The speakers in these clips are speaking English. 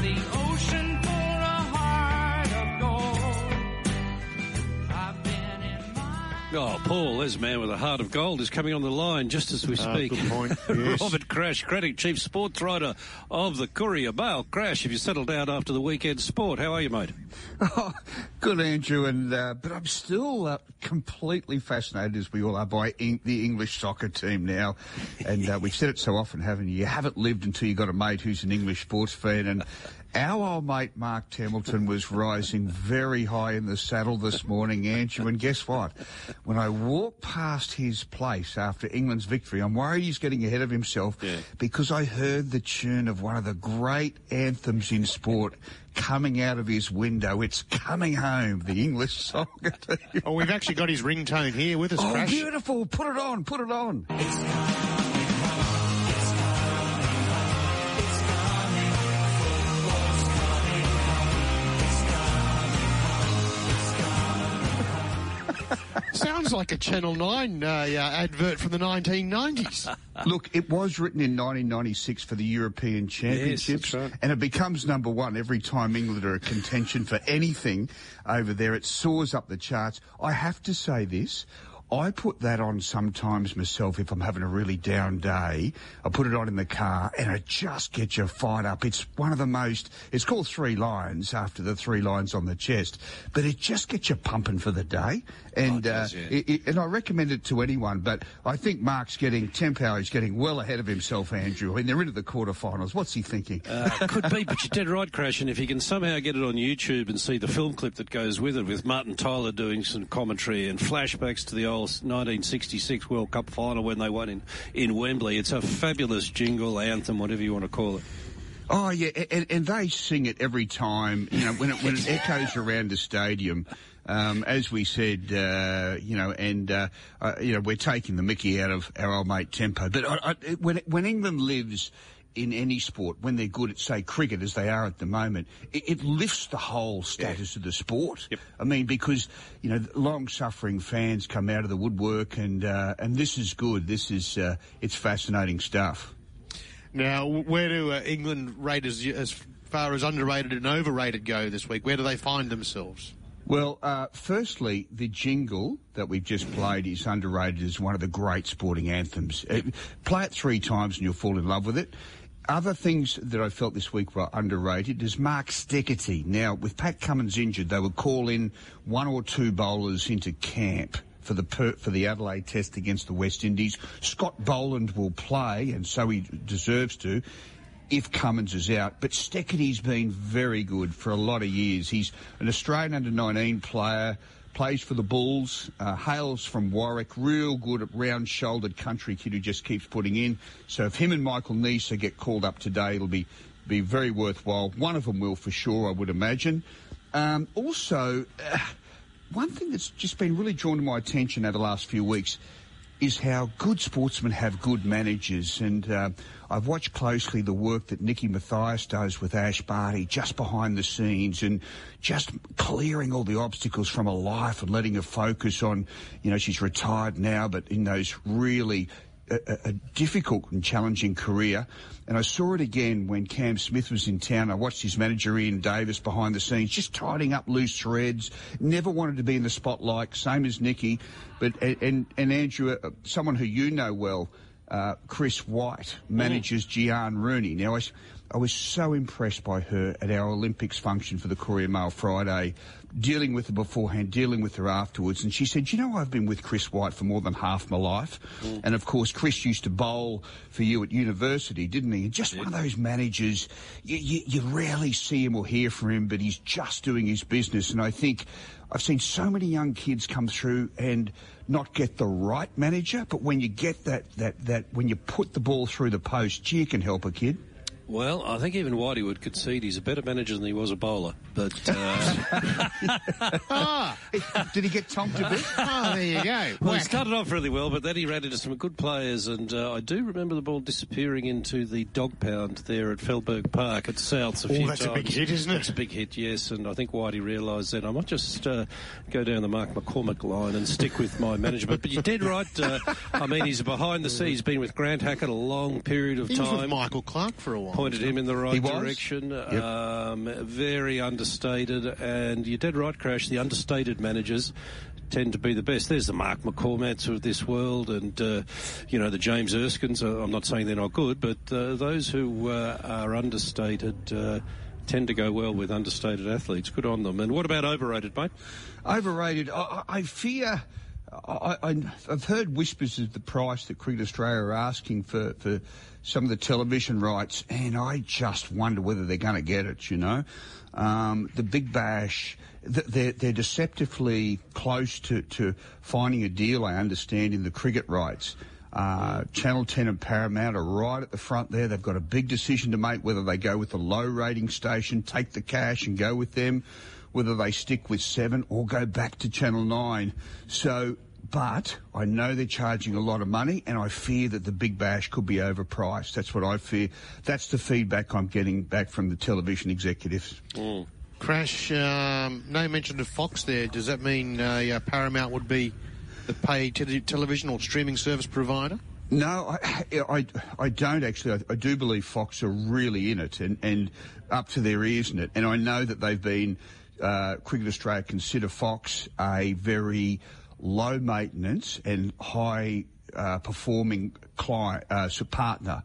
The Oh, Paul, a man with a heart of gold, is coming on the line just as we speak. good point, yes. Robert Crash, Craddock, Chief Sports Writer of the Courier Mail. Crash, have you settled down after the weekend sport? How are you, mate? Oh, good, Andrew, and uh, but I'm still uh, completely fascinated, as we all are, by Eng- the English soccer team now. And uh, we've said it so often, haven't you? You haven't lived until you got a mate who's an English sports fan, and our old mate Mark Templeton was rising very high in the saddle this morning, Andrew. And guess what? When I walked past his place after England's victory, I'm worried he's getting ahead of himself Yeah. because I heard the tune of one of the great anthems in sport coming out of his window. It's coming home, the English song. team. Oh, we've actually got his ringtone here with us, Oh, Crash. beautiful. Put it on, put it on. Sounds like a Channel 9 uh, advert from the 1990s. Look, it was written in 1996 for the European Championships, right. and it becomes number one every time England are a contention for anything over there. It soars up the charts. I have to say this. I put that on sometimes myself if I'm having a really down day. I put it on in the car and it just gets you fired up. It's one of the most, it's called Three Lions after the three lines on the chest, but it just gets you pumping for the day. And, Oh, it does, uh, it- it- and I recommend it to anyone, but I think Mark's getting, Tempower is getting well ahead of himself, Andrew, and they're into the quarterfinals. What's he thinking? Uh, could be, but you're dead right, Crash. And if you can somehow get it on YouTube and see the film clip that goes with it, with Martin Tyler doing some commentary and flashbacks to the old 1966 World Cup final when they won in, in Wembley, it's a fabulous jingle, anthem, whatever you want to call it. Oh yeah, and, and they sing it every time. You know, when it when it echoes around the stadium. Um, as we said, uh, you know, and uh, uh, you know, we're taking the Mickey out of our old mate Tempo. But I, I, when when England lives in any sport, when they're good at say cricket as they are at the moment, it, it lifts the whole status of the sport. I mean, because you know, long-suffering fans come out of the woodwork, and uh, and this is good. This is uh, it's fascinating stuff. now, where do uh, England rate as, as far as underrated and overrated go this week? Where do they find themselves? Well, uh, firstly, the jingle that we've just played is underrated as one of the great sporting anthems. Uh, play it three times and you'll fall in love with it. Other things that I felt this week were underrated is Mark Steketee. Now, with Pat Cummins injured, they would call in one or two bowlers into camp for the for the Adelaide Test against the West Indies. Scott Boland will play, and so he deserves to if Cummins is out. But Steketee's been very good for a lot of years. He's an Australian under 19 player, plays for the Bulls, uh, hails from Warwick, real good round shouldered country kid who just keeps putting in. So if him and Michael Neser get called up today, it'll be, be very worthwhile. One of them will for sure, I would imagine. Um, also, uh, one thing that's just been really drawn to my attention over the last few weeks is how good sportsmen have good managers. And uh, I've watched closely the work that Nicky Matthias does with Ash Barty just behind the scenes and just clearing all the obstacles from her life and letting her focus on, you know, she's retired now, but in those really a, a- difficult and challenging career. And I saw it again when Cam Smith was in town. I watched his manager Ian Davis behind the scenes, just tidying up loose threads. Never wanted to be in the spotlight, same as Nicky. But and and, and Andrew, uh, someone who you know well, uh, Chris White manages Giaan Rooney. Now I. I was so impressed by her at our Olympics function for the Courier Mail Friday, dealing with her beforehand, dealing with her afterwards. And she said, you know, I've been with Chris White for more than half my life. Mm. And of course, Chris used to bowl for you at university, didn't he? And just one of those managers, you, you, you rarely see him or hear from him, but he's just doing his business. And I think I've seen so many young kids come through and not get the right manager, but when you get that, that, that, when you put the ball through the post, gee, you can help a kid. Well, I think even Whitey would concede he's a better manager than he was a bowler. But uh, Ah, Did he get tonked a bit? ah, there you go. well, he started off really well, but then he ran into some good players, and uh, I do remember the ball disappearing into the dog pound there at Felberg Park at Souths a Oh, few that's a big hit, isn't it? It's a big hit, yes, and I think Whitey realised then I might just uh, go down the Mark McCormack line and stick with my management. But you're dead right. Uh, I mean, he's behind the scenes. He's been with Grant Hackett a long period of He time. with Michael Clarke for a while. Pointed him in the right direction. Yep. Um, very understated, and you're dead right, Crash. The understated managers tend to be the best. There's the Mark McCormacks of this world, and uh, you know the James Erskines. Uh, I'm not saying they're not good, but uh, those who uh, are understated. Uh, Tend to go well with understated athletes. Good on them. And what about overrated, mate? Overrated. I, I I fear. I, I've heard whispers of the price that Cricket Australia are asking for, for some of the television rights, and I just wonder whether they're going to get it. You know, um, the Big Bash, they're, they're deceptively close to, to finding a deal. I understand in the cricket rights. Uh, Channel 10 and Paramount are right at the front there. They've got a big decision to make whether they go with the low rating station, take the cash and go with them, whether they stick with 7 or go back to Channel 9. So, but I know they're charging a lot of money and I fear that the Big Bash could be overpriced. That's what I fear. That's the feedback I'm getting back from the television executives. Crash, um, no mention of Fox there. Does that mean uh, yeah, Paramount would be the paid te- television or streaming service provider? No, I, I, I don't actually. I, I do believe Fox are really in it and, and up to their ears in it. And I know that they've been, uh, Cricket Australia consider Fox a very low maintenance and high uh, performing client, uh, partner.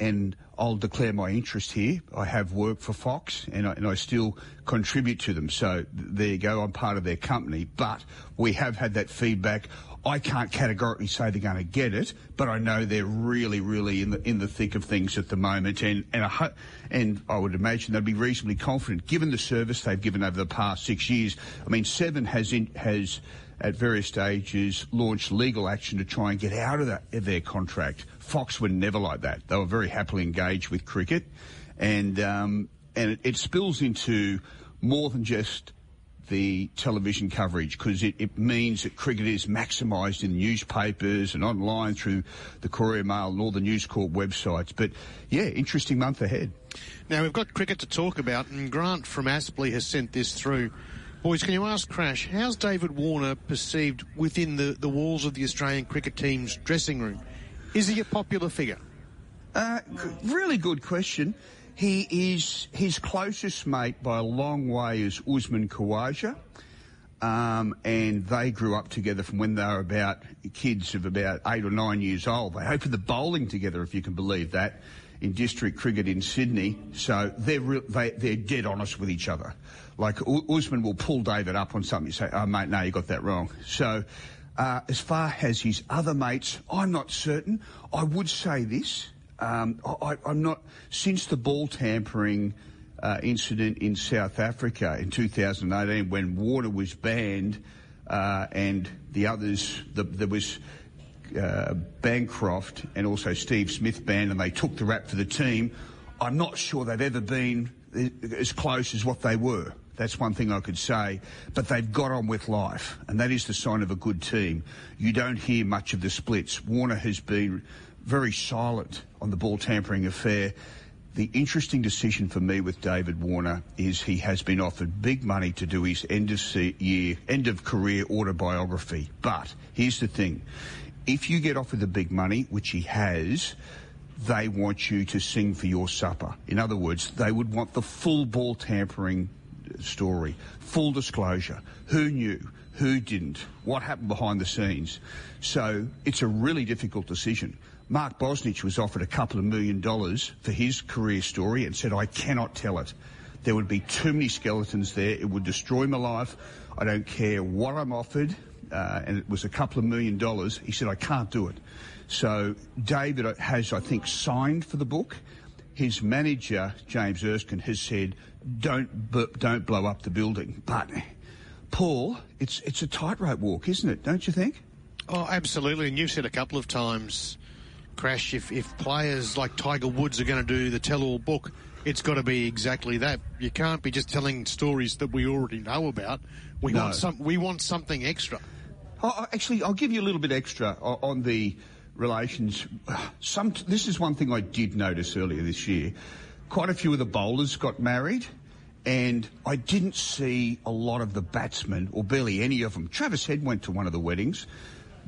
And I'll declare my interest here. I have worked for Fox and I, and I still contribute to them. So th- there you go. I'm part of their company, but we have had that feedback. I can't categorically say they're going to get it, but I know they're really, really in the in the thick of things at the moment, and and I, and I would imagine they'd be reasonably confident given the service they've given over the past six years. I mean, Seven has in, has at various stages launched legal action to try and get out of, that, of their contract. Fox were never like that. They were very happily engaged with cricket, and um, and it, it spills into more than just the television coverage because it, it means that cricket is maximised in newspapers and online through the Courier Mail and all the News Corp websites. But yeah, interesting month ahead. Now, we've got cricket to talk about, and Grant from Aspley has sent this through. Boys, can you ask Crash, how's David Warner perceived within the, the walls of the Australian cricket team's dressing room? Is he a popular figure? Uh, really good question. He is his closest mate by a long way is Usman Khawaja. Um, and they grew up together from when they were about kids of about eight or nine years old. They opened the bowling together, if you can believe that, in district cricket in Sydney. So they're re- they, they're dead honest with each other. Like Usman will pull David up on something. You say, "Oh mate, no, you got that wrong." So. Uh, as far as his other mates, I'm not certain. I would say this. Um, I, I'm not, since the ball tampering uh, incident in South Africa in 2018 when Warner was banned uh, and the others, the, there was uh, Bancroft and also Steve Smith banned and they took the rap for the team. I'm not sure they've ever been as close as what they were. That's one thing I could say. But they've got on with life, and that is the sign of a good team. You don't hear much of the splits. Warner has been very silent on the ball tampering affair. The interesting decision for me with David Warner is he has been offered big money to do his end of year, end of career autobiography. But here's the thing. If you get offered the big money, which he has, they want you to sing for your supper. In other words, they would want the full ball tampering story, full disclosure. Who knew? Who didn't? What happened behind the scenes? So it's a really difficult decision. Mark Bosnich was offered a couple of million dollars for his career story and said, I cannot tell it. There would be too many skeletons there. It would destroy my life. I don't care what I'm offered. Uh, and it was a couple of million dollars. He said, I can't do it. So David has, I think, signed for the book. His manager, James Erskine, has said, don't, don't blow up the building. But, Paul, it's, it's a tightrope walk, isn't it? Don't you think? Oh, absolutely. And you've said a couple of times, Crash, if, if players like Tiger Woods are going to do the tell-all book, it's got to be exactly that. You can't be just telling stories that we already know about. We No. want some. We want something extra. Oh, actually, I'll give you a little bit extra on the relations. Some, this is one thing I did notice earlier this year. Quite a few of the bowlers got married, and I didn't see a lot of the batsmen, or barely any of them. Travis Head went to one of the weddings,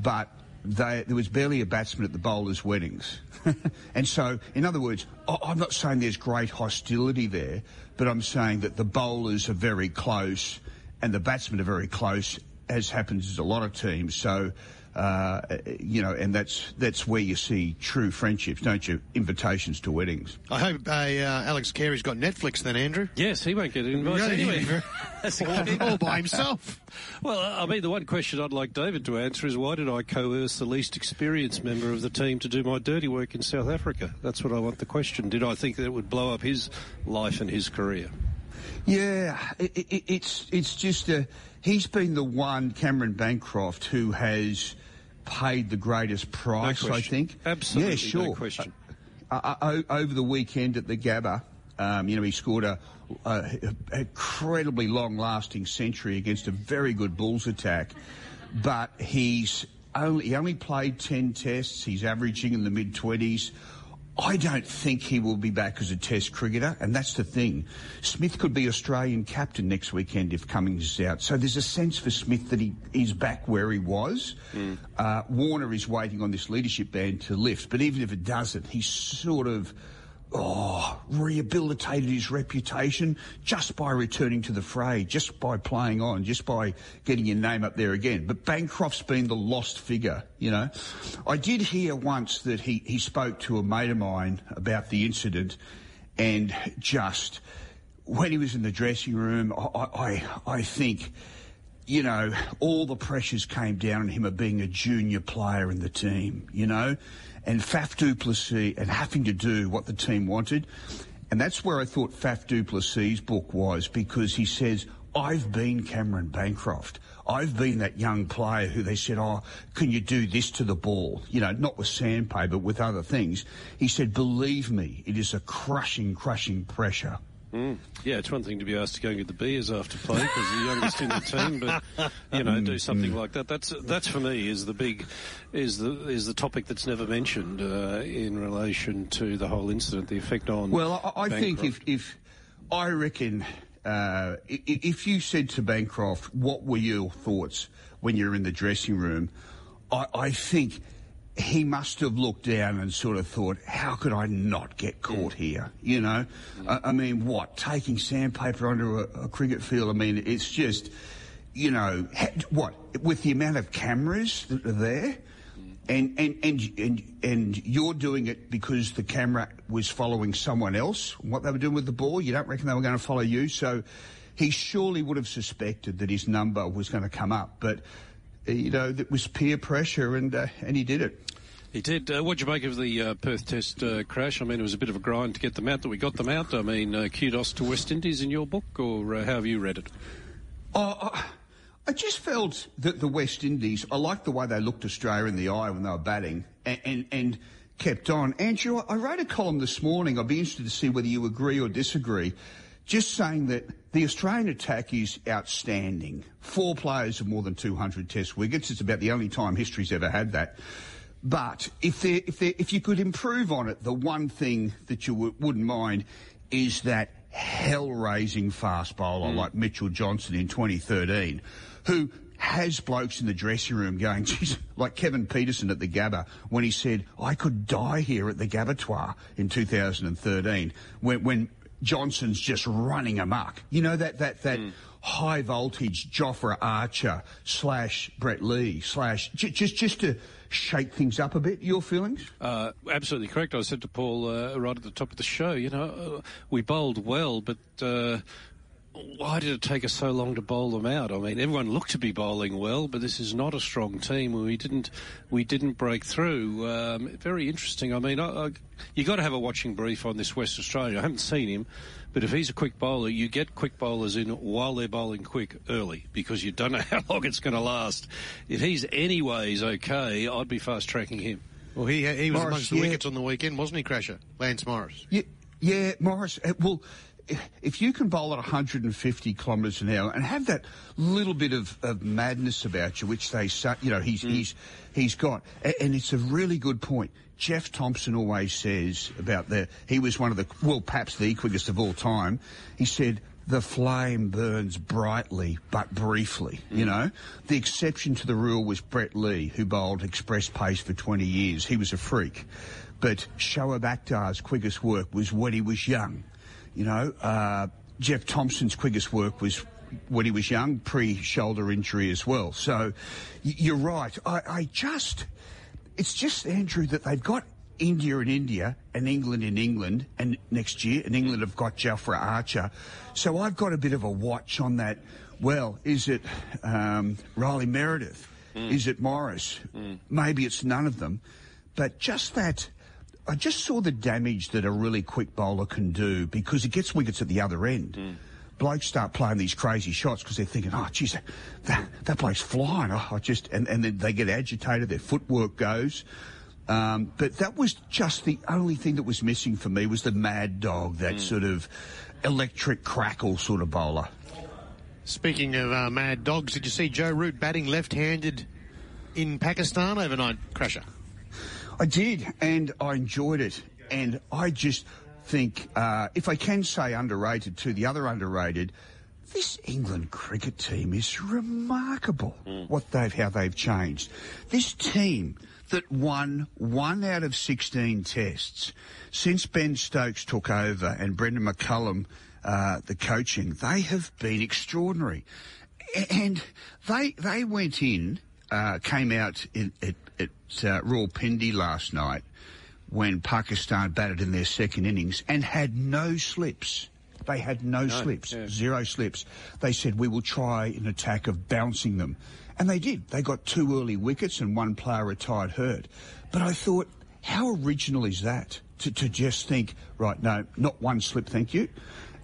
but they, there was barely a batsman at the bowlers' weddings. and so, in other words, I'm not saying there's great hostility there, but I'm saying that the bowlers are very close and the batsmen are very close, as happens with a lot of teams. So, uh, you know, and that's that's where you see true friendships, don't you? Invitations to weddings. I hope uh, uh, Alex Carey's got Netflix then, Andrew. Yes, he won't get invited Yeah, anyway. yeah. all, all by himself. Well, I mean, the one question I'd like David to answer is why did I coerce the least experienced member of the team to do my dirty work in South Africa? That's what I want the question. Did I think that it would blow up his life and his career? Yeah, it, it, it's it's just a, he's been the one Cameron Bancroft who has paid the greatest price. I think. Absolutely, Yeah, sure. no question. Uh, uh, over the weekend at the Gabba, um, you know, he scored a, a, a incredibly long-lasting century against a very good Bulls attack, but he's only he only played ten tests. He's averaging in the mid twenties. I don't think he will be back as a Test cricketer, and that's the thing. Smith could be Australian captain next weekend if Cummins is out. So there's a sense for Smith that he is back where he was. Uh, Warner is waiting on this leadership band to lift, but even if it doesn't, he's sort of oh, rehabilitated his reputation just by returning to the fray, just by playing on, just by getting your name up there again. But Bancroft's been the lost figure, you know. I did hear once that he, he spoke to a mate of mine about the incident and just when he was in the dressing room, I, I, I think you know, all the pressures came down on him of being a junior player in the team, you know, and Faf du Plessis and having to do what the team wanted. And that's where I thought Faf du Plessis' book was because he says, I've been Cameron Bancroft. I've been that young player who they said, oh, can you do this to the ball? You know, not with sandpaper, but with other things. He said, believe me, it is a crushing, crushing pressure. Yeah, it's one thing to be asked to go and get the beers after play because the youngest in the team, but you know, do something like that. That's that's for me is the big is the is the topic that's never mentioned uh, in relation to the whole incident, the effect on. Well, I, I think if, if I reckon uh, if you said to Bancroft, what were your thoughts when you're in the dressing room? I, I think he must have looked down and sort of thought, how could I not get caught here? You know, I, I mean, what taking sandpaper onto a, a cricket field? I mean, it's just, you know, what with the amount of cameras that are there. Mm. And, and, and, and, and you're doing it because the camera was following someone else, what they were doing with the ball. You don't reckon they were going to follow you. So he surely would have suspected that his number was going to come up. But, you know, it was peer pressure and, uh, and he did it. He did. Uh, what'd you make of the uh, Perth Test uh, crash? I mean, it was a bit of a grind to get them out. That we got them out. I mean, uh, kudos to West Indies in your book, or uh, how have you read it? Oh, I, I just felt that the West Indies, I liked the way they looked Australia in the eye when they were batting and, and, and kept on. Andrew, I wrote a column this morning. I'd be interested to see whether you agree or disagree. Just saying that the Australian attack is outstanding. Four players of more than 200 test wickets. It's about the only time history's ever had that. But if there, if there, if you could improve on it, the one thing that you w- wouldn't mind is that hell-raising fast bowler mm. like Mitchell Johnson in 2013, who has blokes in the dressing room going, geez, like Kevin Pietersen at the Gabba when he said, I could die here at the Gabbatoir in 2013 when, when Johnson's just running amok. You know, that, that, that high voltage Jofra Archer slash Brett Lee slash, j- just, just to shake things up a bit. Your feelings? Uh, absolutely correct. I said to Paul uh, right at the top of the show, you know, uh, we bowled well, but uh, why did it take us so long to bowl them out? I mean, everyone looked to be bowling well, but this is not a strong team. We didn't, we didn't break through. Um, very interesting. I mean, I, I, you got to have a watching brief on this West Australia. I haven't seen him, but if he's a quick bowler, you get quick bowlers in while they're bowling quick early because you don't know how long it's going to last. If he's anyways okay, I'd be fast tracking him. Well, he he was Morris, amongst the yeah. wickets on the weekend, wasn't he, Crasher? Lance Morris. Yeah, yeah Morris. Uh, well, if- you can bowl at 150 kilometres an hour and have that little bit of, of madness about you, which they say, you know, he's mm. he's he's got, and it's a really good point. Jeff Thomson always says about the he was one of the well, perhaps the quickest of all time. He said. the flame burns brightly but briefly, you mm. know. The exception to the rule was Brett Lee, who bowled express pace for 20 years. He was a freak. But Shoaib Akhtar's quickest work was when he was young. You know, uh, Jeff Thomson's quickest work was when he was young, pre-shoulder injury as well. So you're right. I, I just, it's just, Andrew, that they've got India in India and England in England and next year, and England have got Jofra Archer. So I've got a bit of a watch on that. Well, is it um, Riley Meredith? Is it Morris? Maybe it's none of them. But just that, I just saw the damage that a really quick bowler can do because it gets wickets at the other end. Blokes start playing these crazy shots because they're thinking, oh, geez, that, that bloke's flying. Oh, I just, and, and then they get agitated, their footwork goes. Um, but that was just the only thing that was missing for me was the mad dog, that sort of electric crackle sort of bowler. Speaking of uh, mad dogs, did you see Joe Root batting left-handed in Pakistan overnight, Crusher? I did, and I enjoyed it. And I just think, uh, if I can say underrated to the other underrated, this England cricket team is remarkable. What they've, how they've changed. This team that won one out of 16 tests since Ben Stokes took over and Brendon McCullum, uh, the coaching, they have been extraordinary. And they, they went in, uh, came out in, at uh, Rawalpindi last night when Pakistan batted in their second innings and had no slips. They had no, slips, yeah. zero slips. They said, we will try an attack of bouncing them. And they did. They got two early wickets and one player retired hurt. But I thought, how original is that? To, to just think, right, no, not one slip, thank you.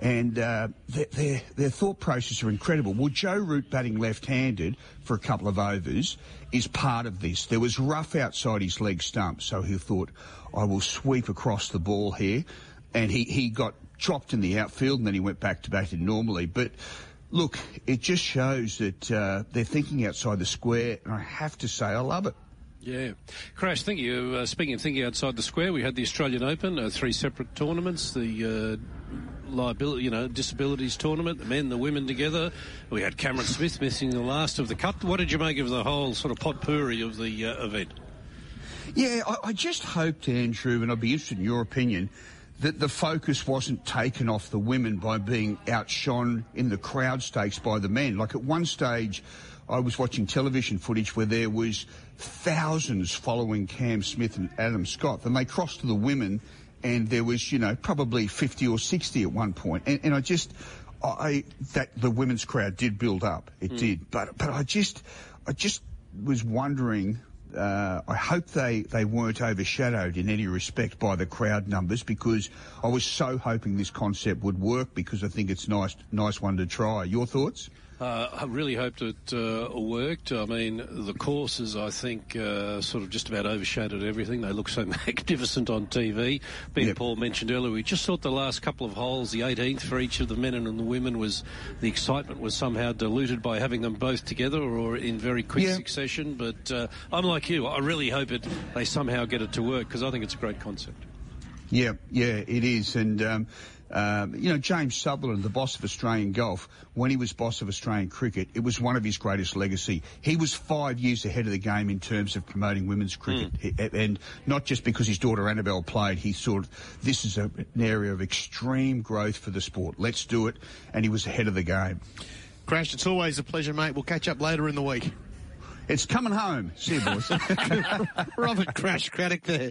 And uh, their, their, their thought process are incredible. Well, Joe Root batting left-handed for a couple of overs is part of this. There was rough outside his leg stump, so he thought, I will sweep across the ball here. And he, he got dropped in the outfield and then he went back to batting normally. But look, it just shows that uh, they're thinking outside the square, and I have to say, I love it. Yeah. Crash, thank you. Uh, speaking of thinking outside the square, we had the Australian Open, uh, three separate tournaments, the uh, liability, you know, disabilities tournament, the men, the women together. We had Cameron Smith missing the last of the cut. What did you make of the whole sort of potpourri of the uh, event? Yeah, I, I just hoped, Andrew, and I'd be interested in your opinion, that the focus wasn't taken off the women by being outshone in the crowd stakes by the men. Like at one stage, I was watching television footage where there was thousands following Cam Smith and Adam Scott. Then they crossed to the women, and there was, you know, probably 50 or 60 at one point. And, and I just, I that the women's crowd did build up. It did, but but I just, I just was wondering. Uh, I hope they, they weren't overshadowed in any respect by the crowd numbers because I was so hoping this concept would work because I think it's nice nice one to try. Your thoughts? Uh, I really hoped it uh, worked. I mean, the courses, I think, uh, sort of just about overshadowed everything. They look so magnificent on TV. Ben Yep. Paul mentioned earlier, we just thought the last couple of holes, the 18th for each of the men and the women, was the excitement was somehow diluted by having them both together or in very quick succession. But uh, I'm like you. I really hope it they somehow get it to work because I think it's a great concept. Yeah, yeah, it is. And, um, um, you know, James Sutherland, the boss of Australian golf, when he was boss of Australian cricket, it was one of his greatest legacy. He was five years ahead of the game in terms of promoting women's cricket. He- and not just because his daughter Annabelle played, he thought this is a, an area of extreme growth for the sport. Let's do it. And he was ahead of the game. Crash, it's always a pleasure, mate. We'll catch up later in the week. It's coming home. See you, boys. Robert Crash Craddock there.